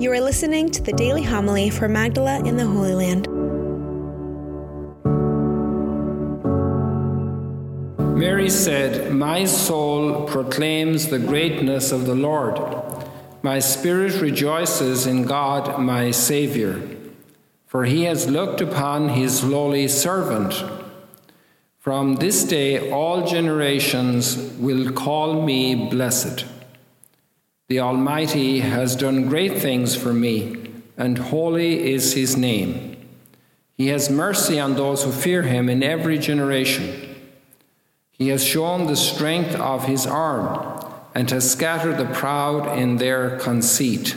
You are listening to the daily homily for Magdala in the Holy Land. Mary said, My soul proclaims the greatness of the Lord. My spirit rejoices in God, my Savior, for he has looked upon his lowly servant. From this day, all generations will call me blessed. The Almighty has done great things for me, and holy is his name. He has mercy on those who fear him in every generation. He has shown the strength of his arm and has scattered the proud in their conceit.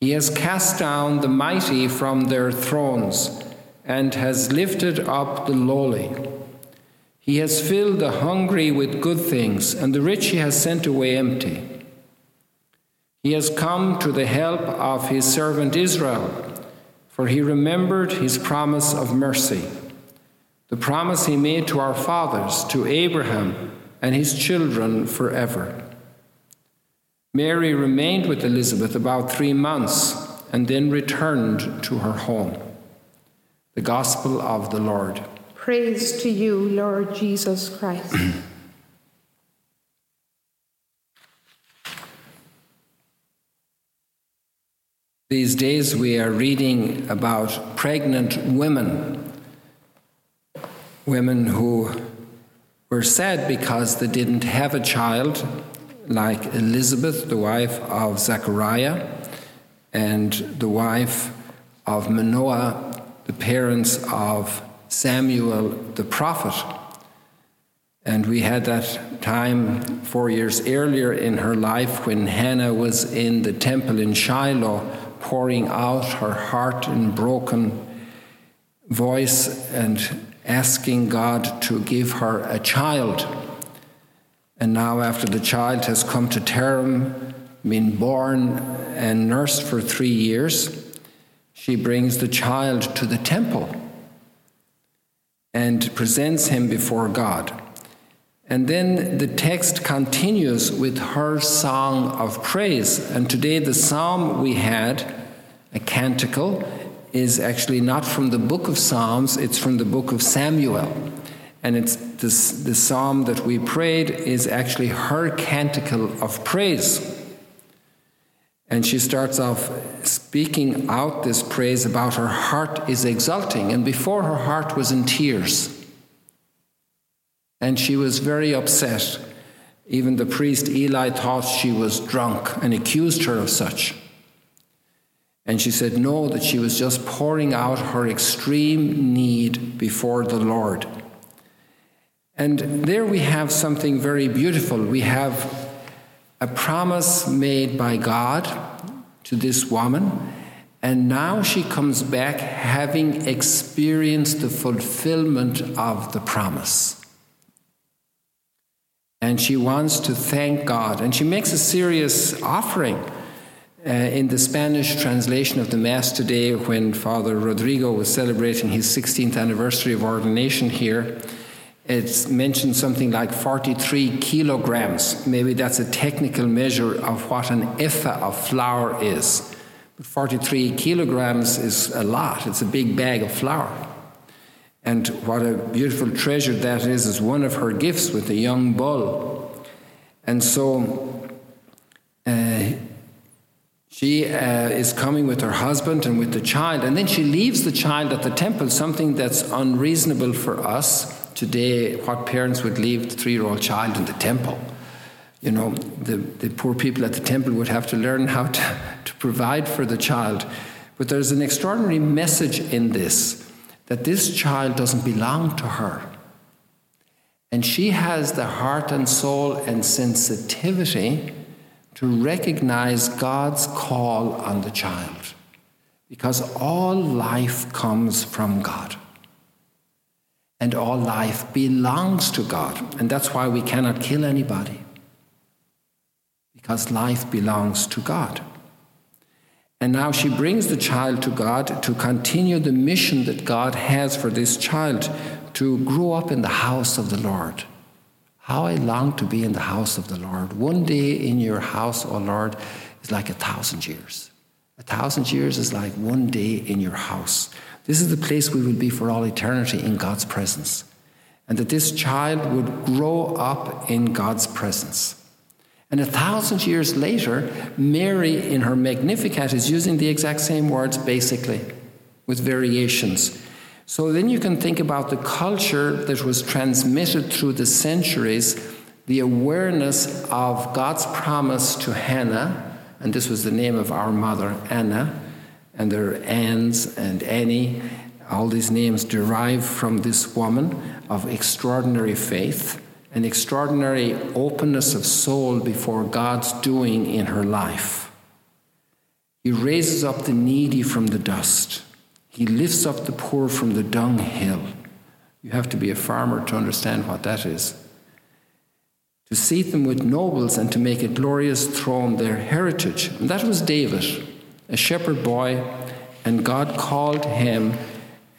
He has cast down the mighty from their thrones and has lifted up the lowly. He has filled the hungry with good things, and the rich he has sent away empty. He has come to the help of his servant Israel, for he remembered his promise of mercy, the promise he made to our fathers, to Abraham and his children forever. Mary remained with Elizabeth about three months and then returned to her home. The Gospel of the Lord. Praise to you, Lord Jesus Christ. These days we are reading about pregnant women, women who were sad because they didn't have a child, like Elizabeth, the wife of Zechariah, and the wife of Manoah, the parents of Samuel the prophet. And we had that time four years earlier in her life when Hannah was in the temple in Shiloh pouring out her heart in broken voice and asking God to give her a child. And now, after the child has come to term, been born and nursed for three years, she brings the child to the temple and presents him before God. And then the text continues with her song of praise. And today, the psalm we had, a canticle, is actually not from the book of Psalms, it's from the book of Samuel. And it's this, the psalm that we prayed is actually her canticle of praise. And she starts off speaking out this praise about her heart is exulting. And before her heart was in tears. And she was very upset. Even the priest Eli thought she was drunk and accused her of such. And she said, No, that she was just pouring out her extreme need before the Lord. And there we have something very beautiful. We have a promise made by God to this woman, and now she comes back having experienced the fulfillment of the promise and she wants to thank God. And she makes a serious offering. Uh, in the Spanish translation of the Mass today, when Father Rodrigo was celebrating his 16th anniversary of ordination here, it's mentioned something like 43 kilograms. Maybe that's a technical measure of what an ephah of flour is. But 43 kilograms is a lot, it's a big bag of flour. And what a beautiful treasure that is, is one of her gifts with a young bull. And so uh, she uh, is coming with her husband and with the child, and then she leaves the child at the temple, something that's unreasonable for us today. What parents would leave the three year old child in the temple? You know, the, the poor people at the temple would have to learn how to, to provide for the child. But there's an extraordinary message in this that this child doesn't belong to her. And she has the heart and soul and sensitivity to recognize God's call on the child. Because all life comes from God. And all life belongs to God. And that's why we cannot kill anybody. Because life belongs to God. And now she brings the child to God to continue the mission that God has for this child to grow up in the house of the Lord. How I long to be in the house of the Lord. One day in your house, O oh Lord, is like a thousand years. A thousand years is like one day in your house. This is the place we will be for all eternity in God's presence. And that this child would grow up in God's presence. And a thousand years later, Mary in her Magnificat is using the exact same words basically, with variations. So then you can think about the culture that was transmitted through the centuries, the awareness of God's promise to Hannah, and this was the name of our mother, Anna, and there are Anns and Annie. All these names derive from this woman of extraordinary faith an extraordinary openness of soul before God's doing in her life. He raises up the needy from the dust. He lifts up the poor from the dunghill. You have to be a farmer to understand what that is. To seat them with nobles and to make a glorious throne their heritage. And that was David, a shepherd boy, and God called him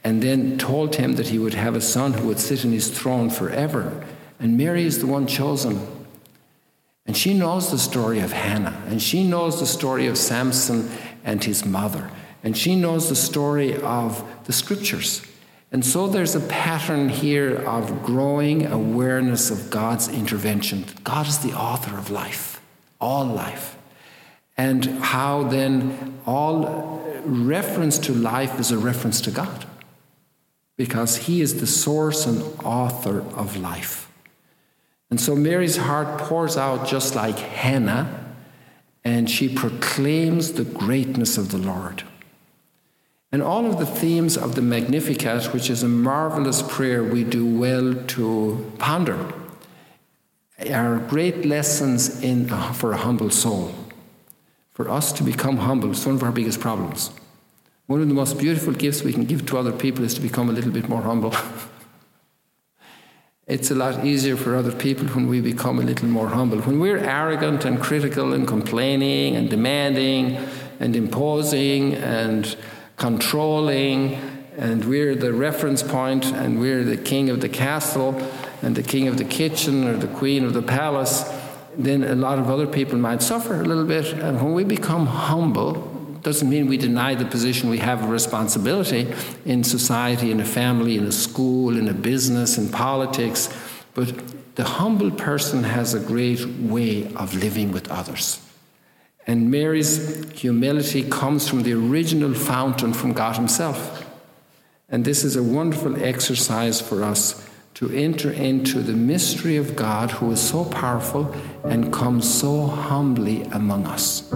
and then told him that he would have a son who would sit in his throne forever. And Mary is the one chosen. And she knows the story of Hannah, and she knows the story of Samson and his mother, and she knows the story of the scriptures. And so there's a pattern here of growing awareness of God's intervention. God is the author of life, all life. And how then all reference to life is a reference to God, because He is the source and author of life. And so Mary's heart pours out just like Hannah, and she proclaims the greatness of the Lord. And all of the themes of the Magnificat, which is a marvelous prayer we do well to ponder, are great lessons in, uh, for a humble soul. For us to become humble is one of our biggest problems. One of the most beautiful gifts we can give to other people is to become a little bit more humble. It's a lot easier for other people when we become a little more humble. When we're arrogant and critical and complaining and demanding and imposing and controlling, and we're the reference point and we're the king of the castle and the king of the kitchen or the queen of the palace, then a lot of other people might suffer a little bit. And when we become humble, doesn't mean we deny the position we have a responsibility in society, in a family, in a school, in a business, in politics. But the humble person has a great way of living with others. And Mary's humility comes from the original fountain from God Himself. And this is a wonderful exercise for us to enter into the mystery of God who is so powerful and comes so humbly among us.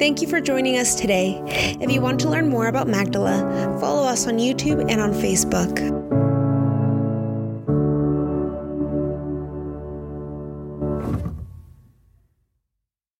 Thank you for joining us today. If you want to learn more about Magdala, follow us on YouTube and on Facebook.